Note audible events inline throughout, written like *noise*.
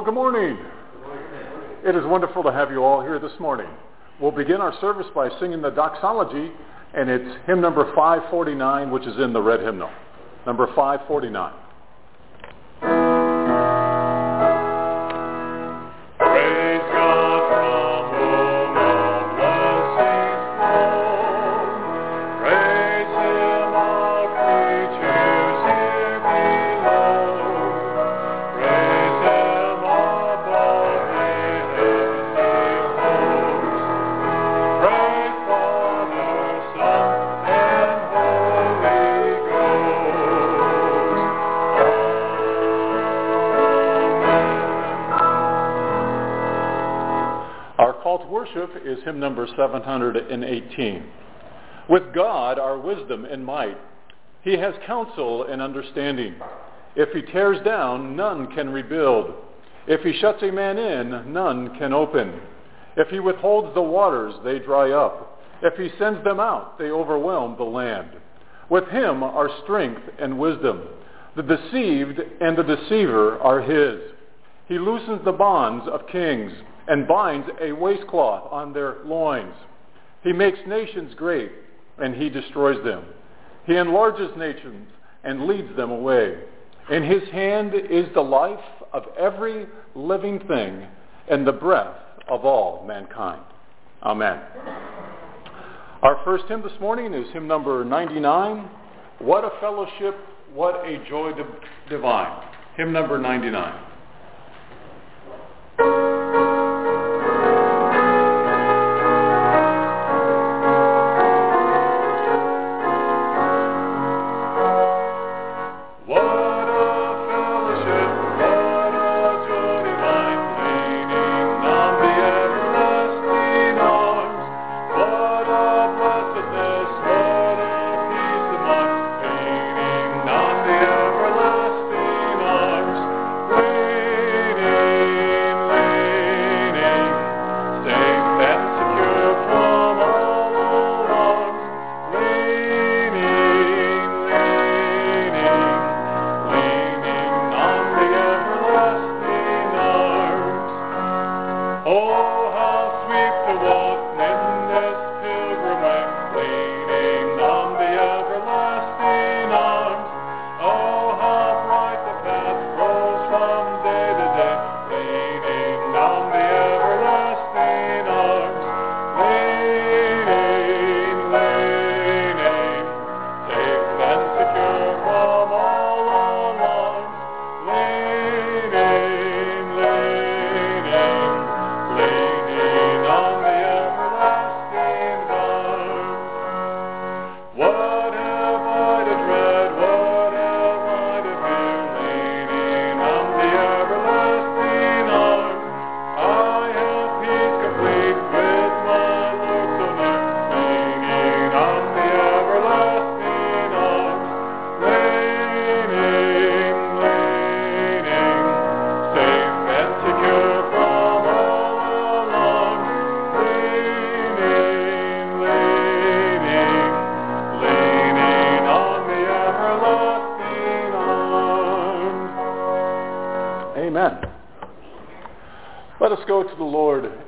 Well, good morning. It is wonderful to have you all here this morning. We'll begin our service by singing the doxology, and it's hymn number 549, which is in the red hymnal. Number 549. Worship is hymn number 718. With God are wisdom and might. He has counsel and understanding. If he tears down, none can rebuild. If he shuts a man in, none can open. If he withholds the waters, they dry up. If he sends them out, they overwhelm the land. With him are strength and wisdom. The deceived and the deceiver are his. He loosens the bonds of kings and binds a waistcloth on their loins. He makes nations great, and he destroys them. He enlarges nations and leads them away. In his hand is the life of every living thing and the breath of all mankind. Amen. Our first hymn this morning is hymn number 99, What a Fellowship, What a Joy Div- Divine. Hymn number 99.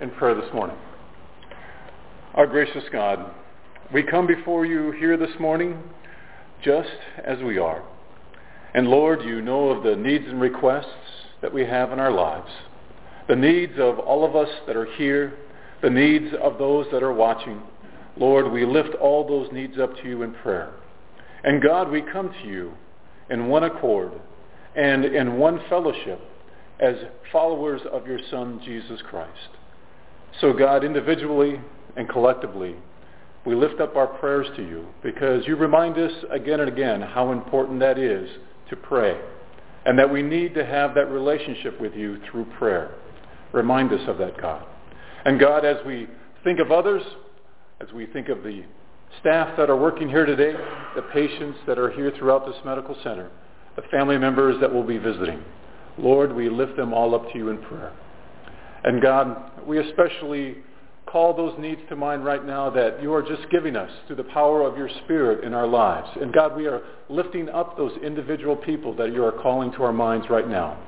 In prayer this morning. Our gracious God, we come before you here this morning just as we are. And Lord, you know of the needs and requests that we have in our lives. The needs of all of us that are here, the needs of those that are watching. Lord, we lift all those needs up to you in prayer. And God, we come to you in one accord and in one fellowship as followers of your Son, Jesus Christ. So God, individually and collectively, we lift up our prayers to you because you remind us again and again how important that is to pray and that we need to have that relationship with you through prayer. Remind us of that, God. And God, as we think of others, as we think of the staff that are working here today, the patients that are here throughout this medical center, the family members that will be visiting, Lord, we lift them all up to you in prayer. And God, we especially call those needs to mind right now that you are just giving us through the power of your Spirit in our lives. And God, we are lifting up those individual people that you are calling to our minds right now.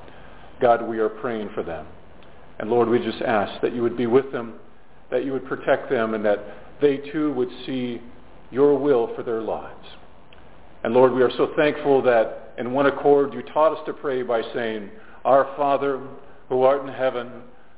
God, we are praying for them. And Lord, we just ask that you would be with them, that you would protect them, and that they too would see your will for their lives. And Lord, we are so thankful that in one accord you taught us to pray by saying, Our Father, who art in heaven,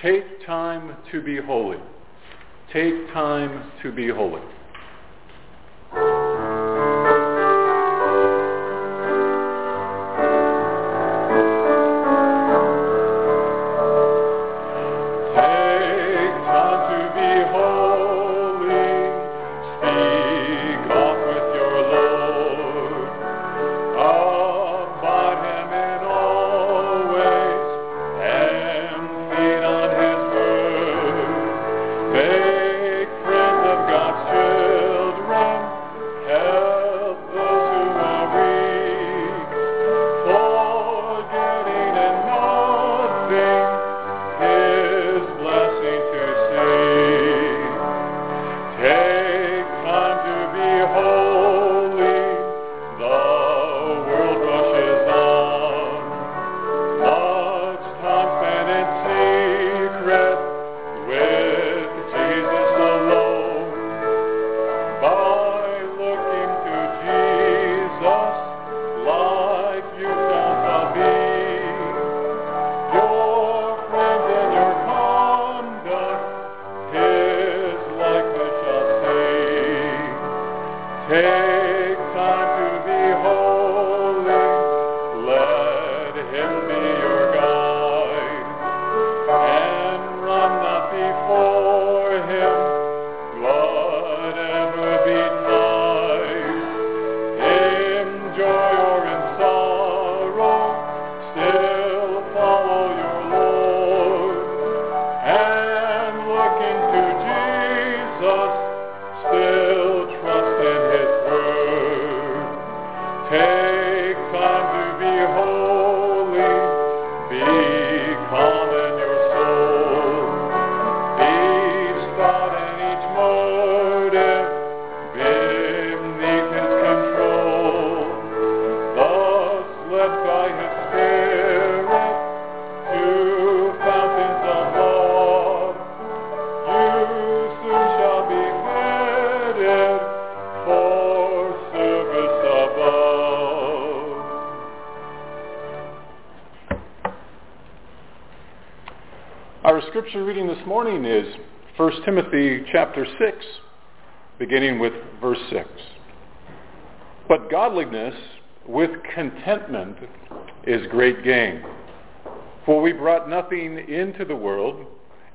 Take Time to Be Holy. Take time to be holy. Scripture reading this morning is 1 Timothy chapter 6, beginning with verse 6. But godliness with contentment is great gain. For we brought nothing into the world,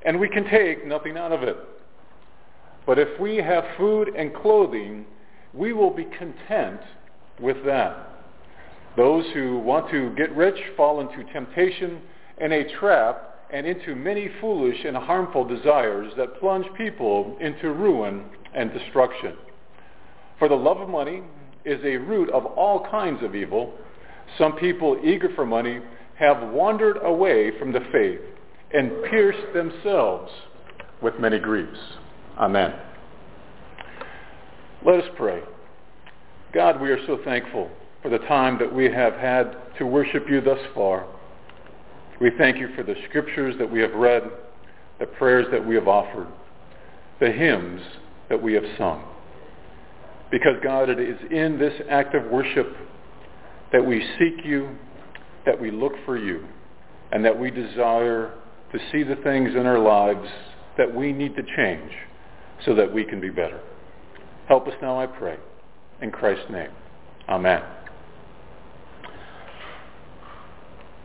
and we can take nothing out of it. But if we have food and clothing, we will be content with that. Those who want to get rich fall into temptation and a trap and into many foolish and harmful desires that plunge people into ruin and destruction. For the love of money is a root of all kinds of evil. Some people eager for money have wandered away from the faith and pierced themselves with many griefs. Amen. Let us pray. God, we are so thankful for the time that we have had to worship you thus far. We thank you for the scriptures that we have read, the prayers that we have offered, the hymns that we have sung. Because God, it is in this act of worship that we seek you, that we look for you, and that we desire to see the things in our lives that we need to change so that we can be better. Help us now, I pray. In Christ's name. Amen.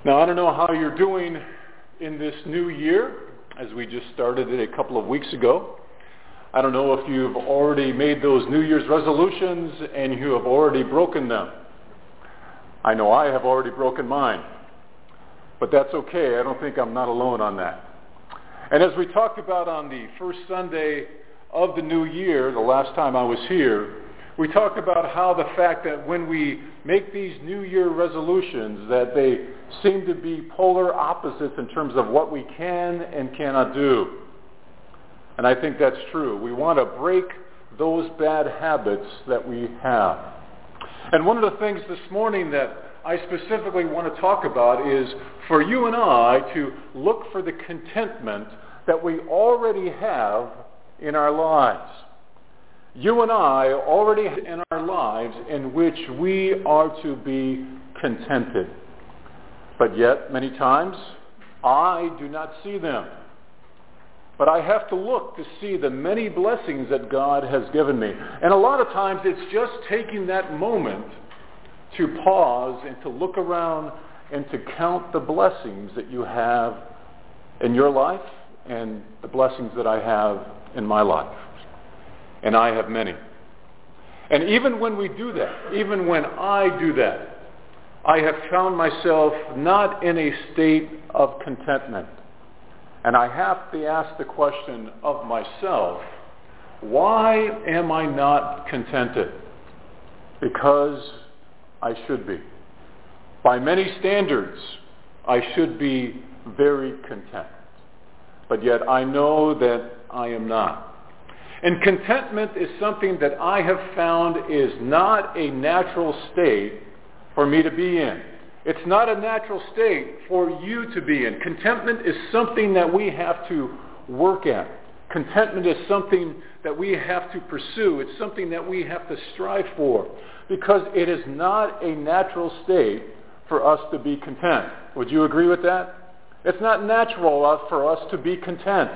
Now, I don't know how you're doing in this new year, as we just started it a couple of weeks ago. I don't know if you've already made those New Year's resolutions and you have already broken them. I know I have already broken mine. But that's okay. I don't think I'm not alone on that. And as we talked about on the first Sunday of the new year, the last time I was here, we talked about how the fact that when we make these New Year resolutions, that they seem to be polar opposites in terms of what we can and cannot do. And I think that's true. We want to break those bad habits that we have. And one of the things this morning that I specifically want to talk about is for you and I to look for the contentment that we already have in our lives. You and I already in our lives in which we are to be contented. But yet, many times, I do not see them. But I have to look to see the many blessings that God has given me. And a lot of times it's just taking that moment to pause and to look around and to count the blessings that you have in your life and the blessings that I have in my life. And I have many. And even when we do that, even when I do that, I have found myself not in a state of contentment. And I have to ask the question of myself, why am I not contented? Because I should be. By many standards, I should be very content. But yet I know that I am not. And contentment is something that I have found is not a natural state for me to be in. It's not a natural state for you to be in. Contentment is something that we have to work at. Contentment is something that we have to pursue. It's something that we have to strive for because it is not a natural state for us to be content. Would you agree with that? It's not natural for us to be content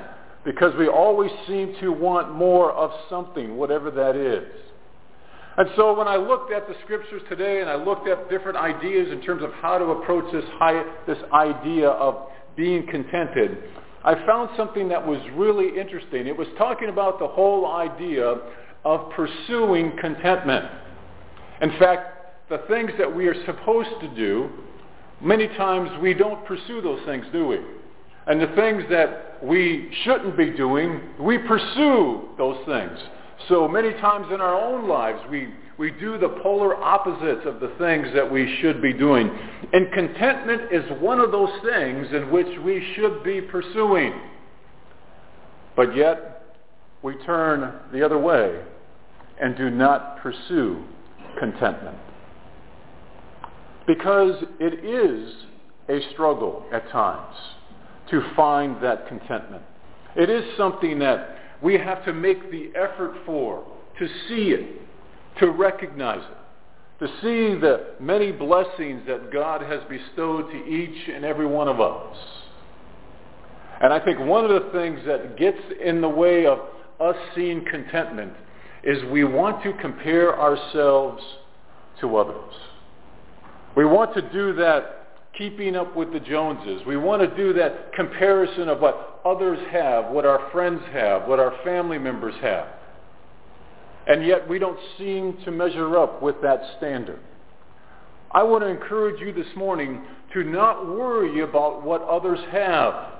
because we always seem to want more of something, whatever that is. And so when I looked at the scriptures today and I looked at different ideas in terms of how to approach this, high, this idea of being contented, I found something that was really interesting. It was talking about the whole idea of pursuing contentment. In fact, the things that we are supposed to do, many times we don't pursue those things, do we? And the things that we shouldn't be doing, we pursue those things. So many times in our own lives, we, we do the polar opposites of the things that we should be doing. And contentment is one of those things in which we should be pursuing. But yet, we turn the other way and do not pursue contentment. Because it is a struggle at times to find that contentment. It is something that we have to make the effort for, to see it, to recognize it, to see the many blessings that God has bestowed to each and every one of us. And I think one of the things that gets in the way of us seeing contentment is we want to compare ourselves to others. We want to do that keeping up with the Joneses. We want to do that comparison of what others have, what our friends have, what our family members have. And yet we don't seem to measure up with that standard. I want to encourage you this morning to not worry about what others have,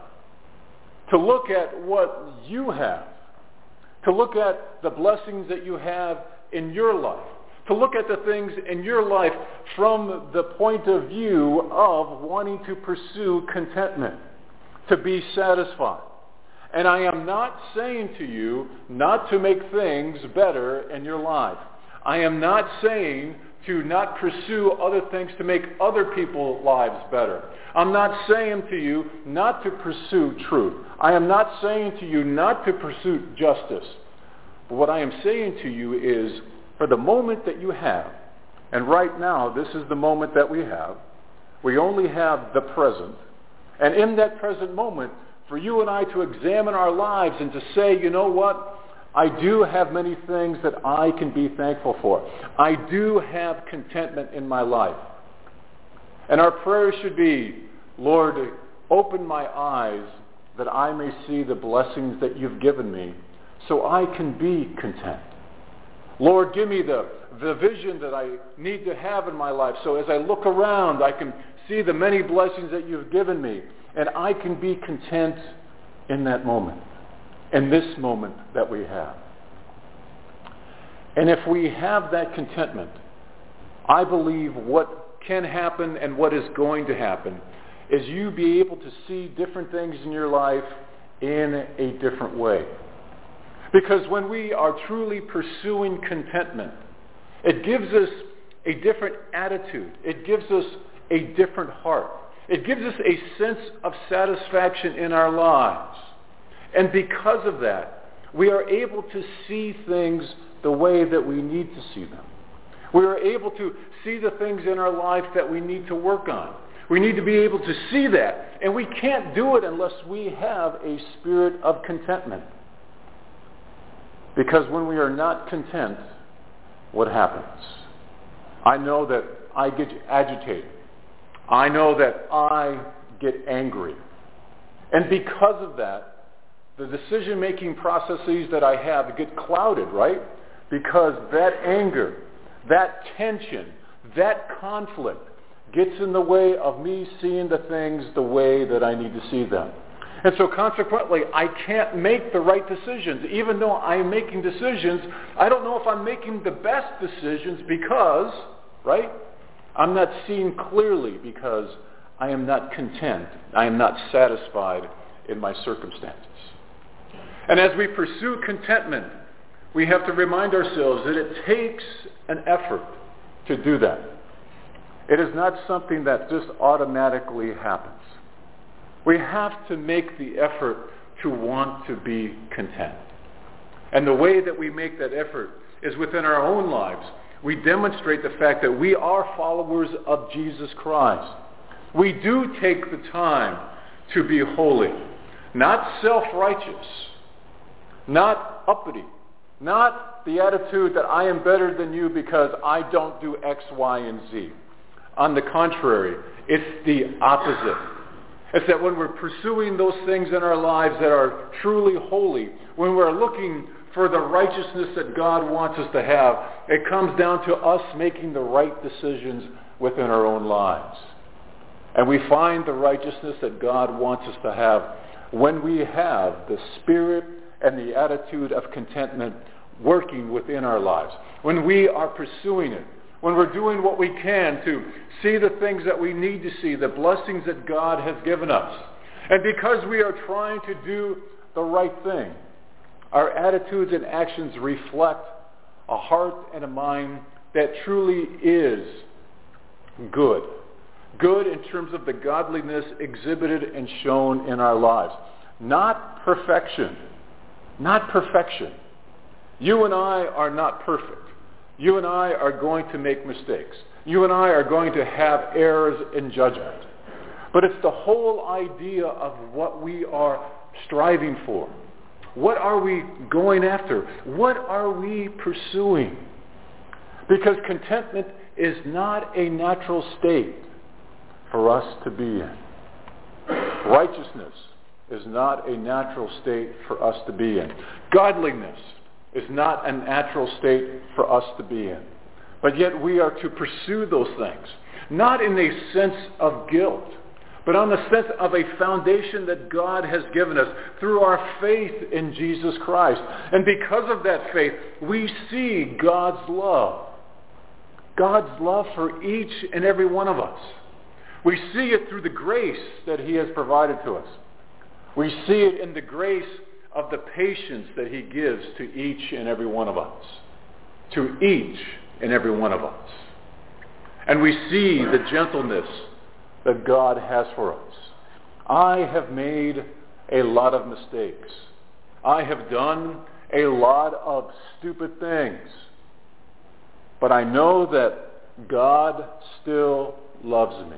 to look at what you have, to look at the blessings that you have in your life to look at the things in your life from the point of view of wanting to pursue contentment, to be satisfied. And I am not saying to you not to make things better in your life. I am not saying to not pursue other things to make other people's lives better. I'm not saying to you not to pursue truth. I am not saying to you not to pursue justice. But what I am saying to you is for the moment that you have, and right now this is the moment that we have, we only have the present, and in that present moment, for you and I to examine our lives and to say, you know what? I do have many things that I can be thankful for. I do have contentment in my life. And our prayer should be, Lord, open my eyes that I may see the blessings that you've given me so I can be content. Lord, give me the, the vision that I need to have in my life so as I look around, I can see the many blessings that you've given me, and I can be content in that moment, in this moment that we have. And if we have that contentment, I believe what can happen and what is going to happen is you be able to see different things in your life in a different way. Because when we are truly pursuing contentment, it gives us a different attitude. It gives us a different heart. It gives us a sense of satisfaction in our lives. And because of that, we are able to see things the way that we need to see them. We are able to see the things in our life that we need to work on. We need to be able to see that. And we can't do it unless we have a spirit of contentment. Because when we are not content, what happens? I know that I get agitated. I know that I get angry. And because of that, the decision-making processes that I have get clouded, right? Because that anger, that tension, that conflict gets in the way of me seeing the things the way that I need to see them. And so consequently, I can't make the right decisions. Even though I'm making decisions, I don't know if I'm making the best decisions because, right, I'm not seeing clearly because I am not content. I am not satisfied in my circumstances. And as we pursue contentment, we have to remind ourselves that it takes an effort to do that. It is not something that just automatically happens. We have to make the effort to want to be content. And the way that we make that effort is within our own lives. We demonstrate the fact that we are followers of Jesus Christ. We do take the time to be holy, not self-righteous, not uppity, not the attitude that I am better than you because I don't do X, Y, and Z. On the contrary, it's the opposite. It's that when we're pursuing those things in our lives that are truly holy, when we're looking for the righteousness that God wants us to have, it comes down to us making the right decisions within our own lives. And we find the righteousness that God wants us to have when we have the spirit and the attitude of contentment working within our lives. When we are pursuing it. When we're doing what we can to see the things that we need to see, the blessings that God has given us. And because we are trying to do the right thing, our attitudes and actions reflect a heart and a mind that truly is good. Good in terms of the godliness exhibited and shown in our lives. Not perfection. Not perfection. You and I are not perfect. You and I are going to make mistakes. You and I are going to have errors in judgment. But it's the whole idea of what we are striving for. What are we going after? What are we pursuing? Because contentment is not a natural state for us to be in. Righteousness is not a natural state for us to be in. Godliness is not a natural state for us to be in. But yet we are to pursue those things, not in a sense of guilt, but on the sense of a foundation that God has given us through our faith in Jesus Christ. And because of that faith, we see God's love. God's love for each and every one of us. We see it through the grace that he has provided to us. We see it in the grace of the patience that he gives to each and every one of us. To each and every one of us. And we see the gentleness that God has for us. I have made a lot of mistakes. I have done a lot of stupid things. But I know that God still loves me.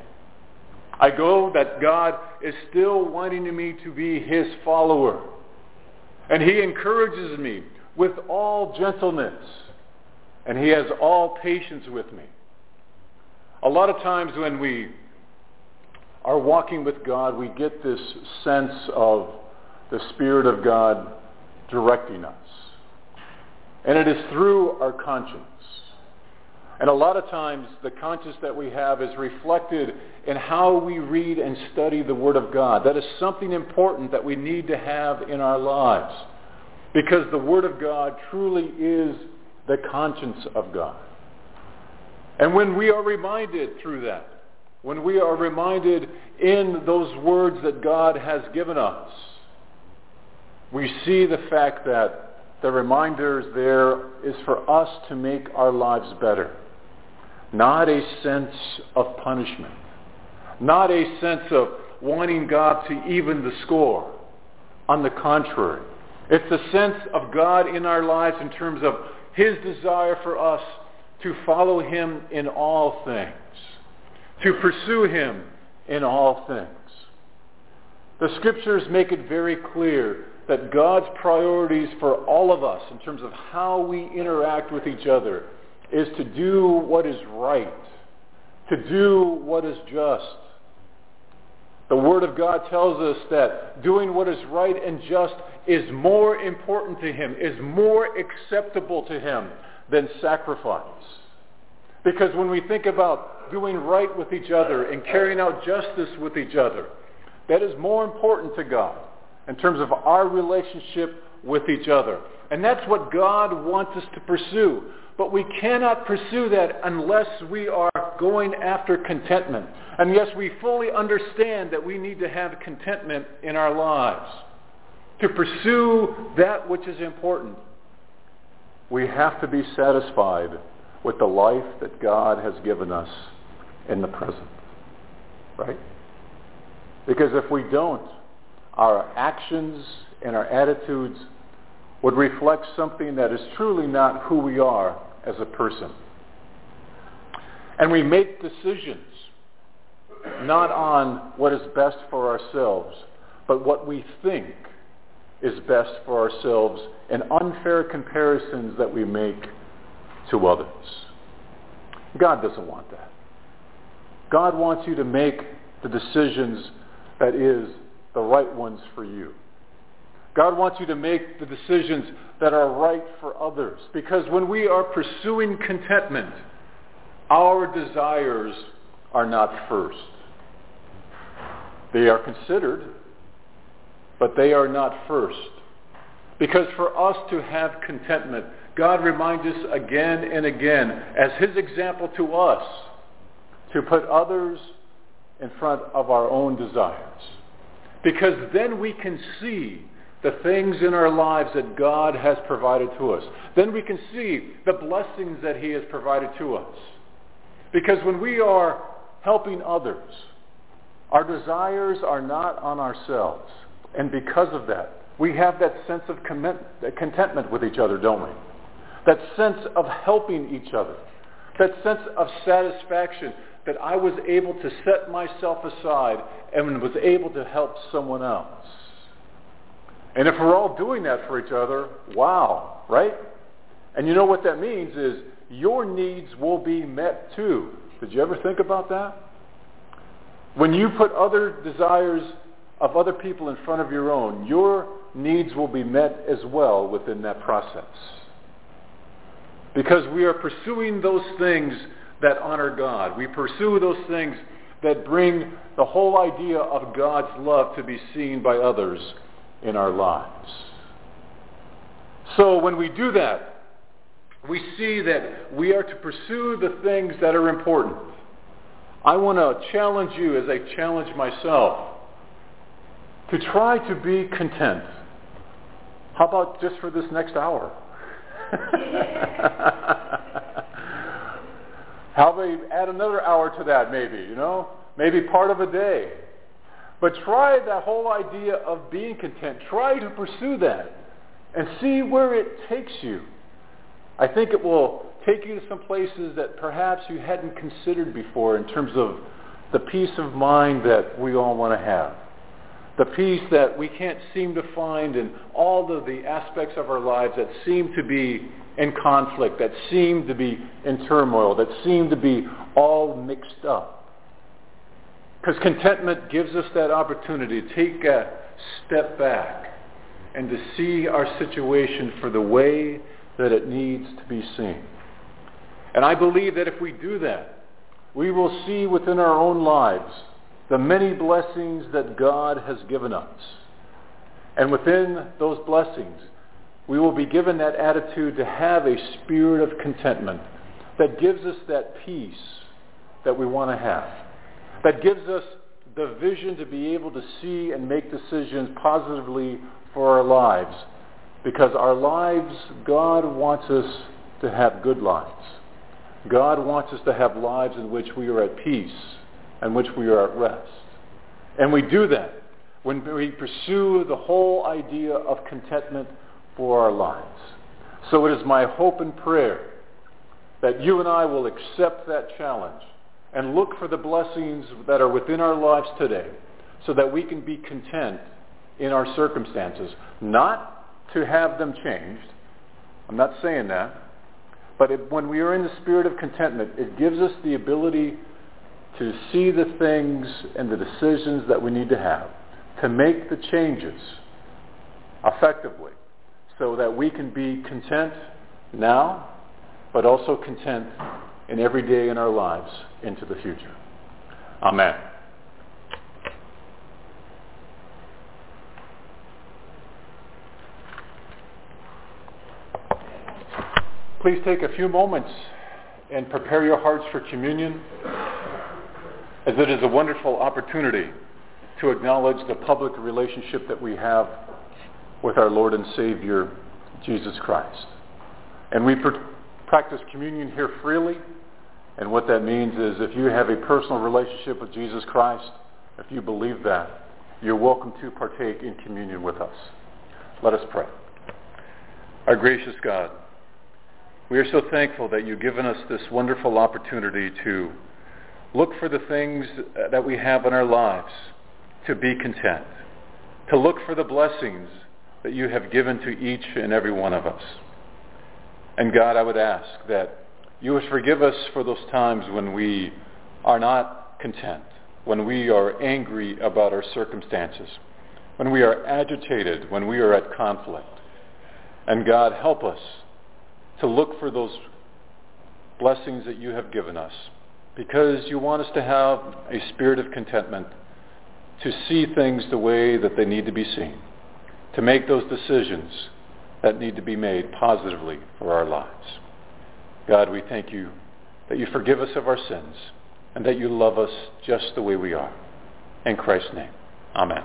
I go that God is still wanting me to be his follower. And he encourages me with all gentleness. And he has all patience with me. A lot of times when we are walking with God, we get this sense of the Spirit of God directing us. And it is through our conscience. And a lot of times the conscience that we have is reflected in how we read and study the Word of God. That is something important that we need to have in our lives. Because the Word of God truly is the conscience of God. And when we are reminded through that, when we are reminded in those words that God has given us, we see the fact that the reminders there is for us to make our lives better. Not a sense of punishment. Not a sense of wanting God to even the score. On the contrary, it's a sense of God in our lives in terms of his desire for us to follow him in all things, to pursue him in all things. The scriptures make it very clear that God's priorities for all of us in terms of how we interact with each other is to do what is right, to do what is just. The Word of God tells us that doing what is right and just is more important to Him, is more acceptable to Him than sacrifice. Because when we think about doing right with each other and carrying out justice with each other, that is more important to God in terms of our relationship with each other. And that's what God wants us to pursue. But we cannot pursue that unless we are going after contentment. And yes, we fully understand that we need to have contentment in our lives. To pursue that which is important, we have to be satisfied with the life that God has given us in the present. Right? Because if we don't, our actions and our attitudes would reflect something that is truly not who we are as a person. And we make decisions not on what is best for ourselves, but what we think is best for ourselves and unfair comparisons that we make to others. God doesn't want that. God wants you to make the decisions that is the right ones for you. God wants you to make the decisions that are right for others. Because when we are pursuing contentment, our desires are not first. They are considered, but they are not first. Because for us to have contentment, God reminds us again and again, as his example to us, to put others in front of our own desires. Because then we can see the things in our lives that God has provided to us. Then we can see the blessings that he has provided to us. Because when we are helping others, our desires are not on ourselves. And because of that, we have that sense of contentment with each other, don't we? That sense of helping each other. That sense of satisfaction that I was able to set myself aside and was able to help someone else. And if we're all doing that for each other, wow, right? And you know what that means is your needs will be met too. Did you ever think about that? When you put other desires of other people in front of your own, your needs will be met as well within that process. Because we are pursuing those things that honor God. We pursue those things that bring the whole idea of God's love to be seen by others in our lives. So when we do that, we see that we are to pursue the things that are important. I want to challenge you as I challenge myself to try to be content. How about just for this next hour? *laughs* How about add another hour to that maybe, you know? Maybe part of a day. But try that whole idea of being content. Try to pursue that and see where it takes you. I think it will take you to some places that perhaps you hadn't considered before in terms of the peace of mind that we all want to have. The peace that we can't seem to find in all of the aspects of our lives that seem to be in conflict, that seem to be in turmoil, that seem to be all mixed up. Because contentment gives us that opportunity to take a step back and to see our situation for the way that it needs to be seen. And I believe that if we do that, we will see within our own lives the many blessings that God has given us. And within those blessings, we will be given that attitude to have a spirit of contentment that gives us that peace that we want to have, that gives us the vision to be able to see and make decisions positively for our lives. Because our lives, God wants us to have good lives. God wants us to have lives in which we are at peace and which we are at rest. And we do that when we pursue the whole idea of contentment for our lives. So it is my hope and prayer that you and I will accept that challenge and look for the blessings that are within our lives today so that we can be content in our circumstances. Not to have them changed. I'm not saying that. But it, when we are in the spirit of contentment, it gives us the ability to see the things and the decisions that we need to have, to make the changes effectively so that we can be content now, but also content in every day in our lives into the future. Amen. Please take a few moments and prepare your hearts for communion as it is a wonderful opportunity to acknowledge the public relationship that we have with our Lord and Savior, Jesus Christ. And we pr- practice communion here freely. And what that means is if you have a personal relationship with Jesus Christ, if you believe that, you're welcome to partake in communion with us. Let us pray. Our gracious God, we are so thankful that you've given us this wonderful opportunity to look for the things that we have in our lives, to be content, to look for the blessings that you have given to each and every one of us. And God, I would ask that you would forgive us for those times when we are not content, when we are angry about our circumstances, when we are agitated, when we are at conflict. And God, help us to look for those blessings that you have given us because you want us to have a spirit of contentment to see things the way that they need to be seen, to make those decisions that need to be made positively for our lives. God, we thank you that you forgive us of our sins and that you love us just the way we are. In Christ's name, amen.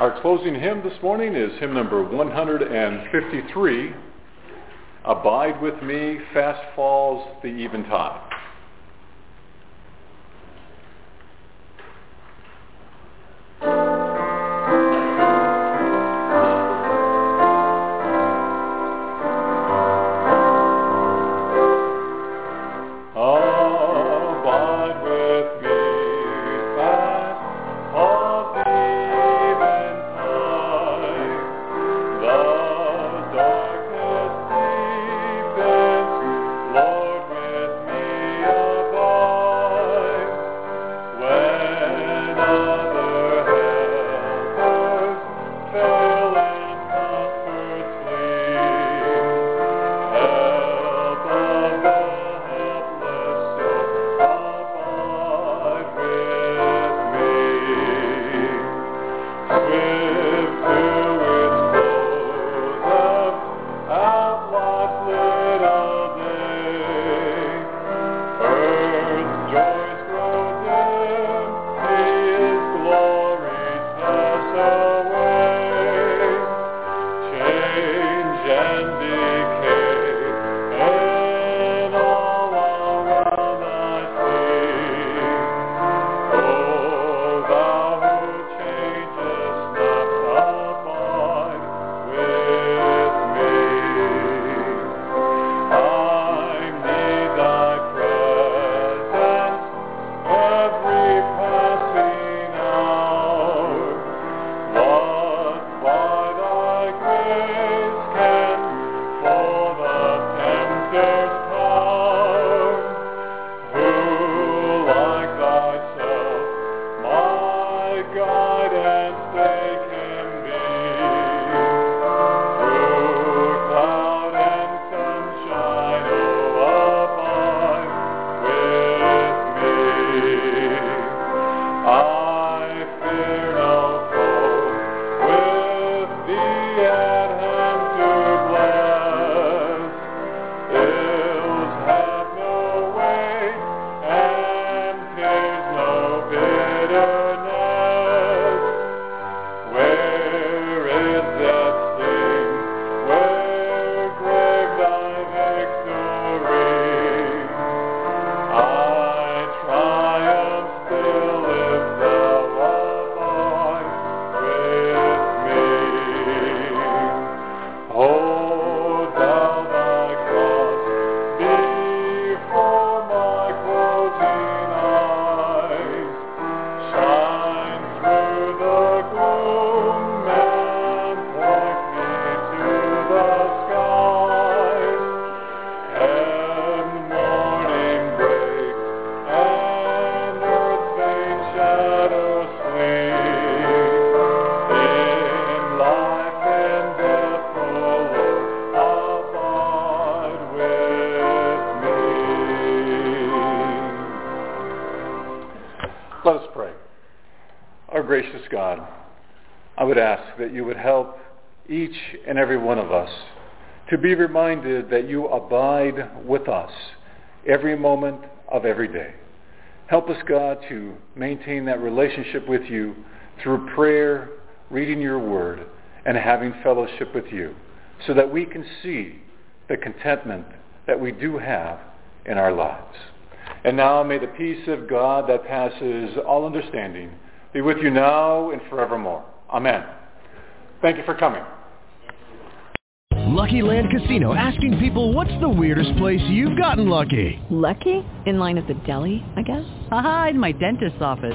Our closing hymn this morning is hymn number 153, Abide with me, fast falls the eventide. Gracious God, I would ask that you would help each and every one of us to be reminded that you abide with us every moment of every day. Help us, God, to maintain that relationship with you through prayer, reading your word, and having fellowship with you so that we can see the contentment that we do have in our lives. And now may the peace of God that passes all understanding be with you now and forevermore. Amen. Thank you for coming. Lucky Land Casino asking people what's the weirdest place you've gotten lucky? Lucky? In line at the deli, I guess? Aha, in my dentist's office.